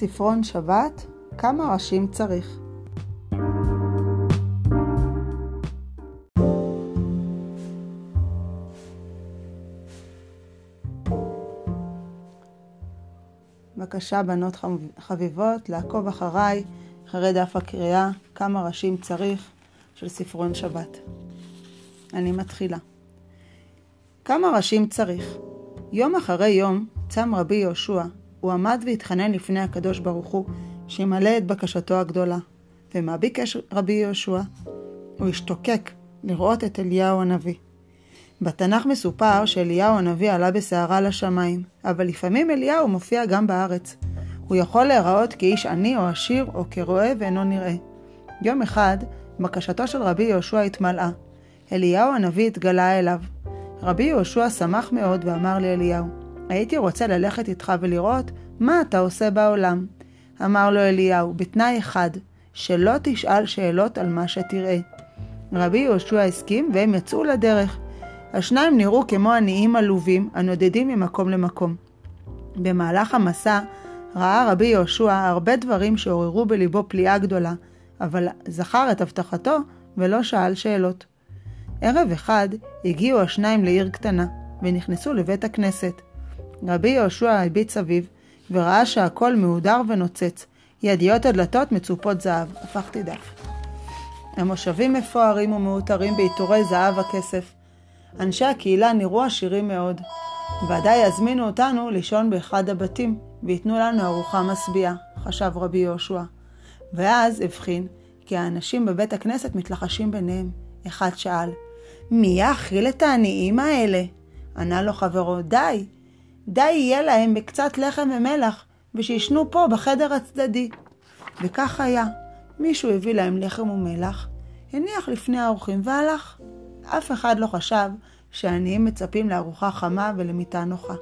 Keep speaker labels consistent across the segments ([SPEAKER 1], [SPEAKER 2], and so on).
[SPEAKER 1] ספרון שבת, כמה ראשים צריך. בבקשה, בנות חביבות, לעקוב אחריי, אחרי דף הקריאה, כמה ראשים צריך של ספרון שבת. אני מתחילה. כמה ראשים צריך? יום אחרי יום צם רבי יהושע, הוא עמד והתחנן לפני הקדוש ברוך הוא, שימלא את בקשתו הגדולה. ומה ביקש רבי יהושע? הוא השתוקק לראות את אליהו הנביא. בתנ"ך מסופר שאליהו הנביא עלה בסערה לשמיים, אבל לפעמים אליהו מופיע גם בארץ. הוא יכול להיראות כאיש עני או עשיר או כרועה ואינו נראה. יום אחד, בקשתו של רבי יהושע התמלאה. אליהו הנביא התגלה אליו. רבי יהושע שמח מאוד ואמר לאליהו, הייתי רוצה ללכת איתך ולראות מה אתה עושה בעולם. אמר לו אליהו, בתנאי אחד, שלא תשאל שאלות על מה שתראה. רבי יהושע הסכים והם יצאו לדרך. השניים נראו כמו עניים עלובים הנודדים ממקום למקום. במהלך המסע ראה רבי יהושע הרבה דברים שעוררו בליבו פליאה גדולה, אבל זכר את הבטחתו ולא שאל שאלות. ערב אחד הגיעו השניים לעיר קטנה, ונכנסו לבית הכנסת. רבי יהושע הביט סביב, וראה שהכל מהודר ונוצץ, ידיות הדלתות מצופות זהב. הפכתי דף. המושבים מפוארים ומעוטרים בעיטורי זהב וכסף. אנשי הקהילה נראו עשירים מאוד. ודאי יזמינו אותנו לישון באחד הבתים, וייתנו לנו ארוחה משביעה, חשב רבי יהושע. ואז הבחין כי האנשים בבית הכנסת מתלחשים ביניהם. אחד שאל, מי יאכיל את העניים האלה? ענה לו חברו, די, די יהיה להם בקצת לחם ומלח, ושישנו פה בחדר הצדדי. וכך היה. מישהו הביא להם לחם ומלח, הניח לפני האורחים והלך. אף אחד לא חשב שהעניים מצפים לארוחה חמה ולמיטה נוחה.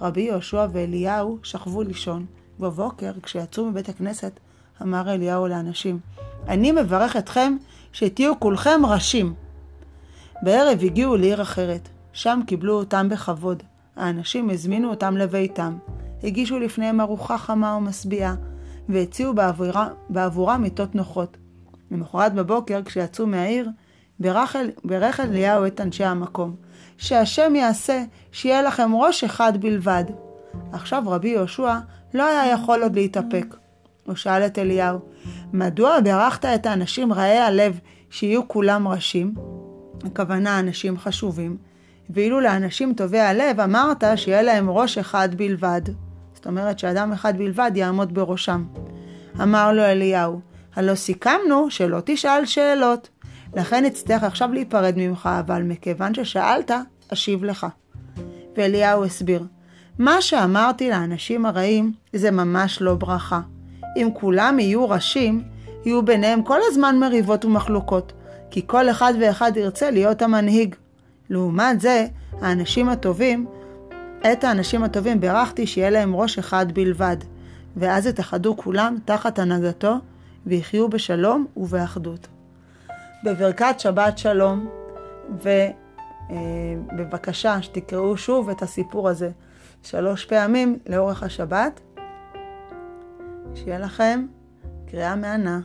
[SPEAKER 1] רבי יהושע ואליהו שכבו לישון. בבוקר, כשיצאו מבית הכנסת, אמר אליהו לאנשים, אני מברך אתכם שתהיו כולכם ראשים. בערב הגיעו לעיר אחרת. שם קיבלו אותם בכבוד. האנשים הזמינו אותם לביתם, הגישו לפניהם ארוחה חמה ומשביעה, והציעו בעבורה, בעבורה מיטות נוחות. למחרת בבוקר, כשיצאו מהעיר, ברך אליהו את אנשי המקום, שהשם יעשה שיהיה לכם ראש אחד בלבד. עכשיו רבי יהושע לא היה יכול עוד להתאפק. הוא שאל את אליהו, מדוע בירכת את האנשים רעי הלב שיהיו כולם ראשים? הכוונה אנשים חשובים, ואילו לאנשים טובי הלב אמרת שיהיה להם ראש אחד בלבד. זאת אומרת שאדם אחד בלבד יעמוד בראשם. אמר לו אליהו, הלא סיכמנו שלא תשאל שאלות. לכן אצטרך עכשיו להיפרד ממך, אבל מכיוון ששאלת, אשיב לך. ואליהו הסביר, מה שאמרתי לאנשים הרעים זה ממש לא ברכה. אם כולם יהיו ראשים, יהיו ביניהם כל הזמן מריבות ומחלוקות, כי כל אחד ואחד ירצה להיות המנהיג. לעומת זה, האנשים הטובים, את האנשים הטובים בירכתי שיהיה להם ראש אחד בלבד, ואז יתאחדו כולם תחת הנהגתו, ויחיו בשלום ובאחדות. בברכת שבת שלום, ובבקשה אה, שתקראו שוב את הסיפור הזה שלוש פעמים לאורך השבת. שיהיה לכם קריאה מהנה.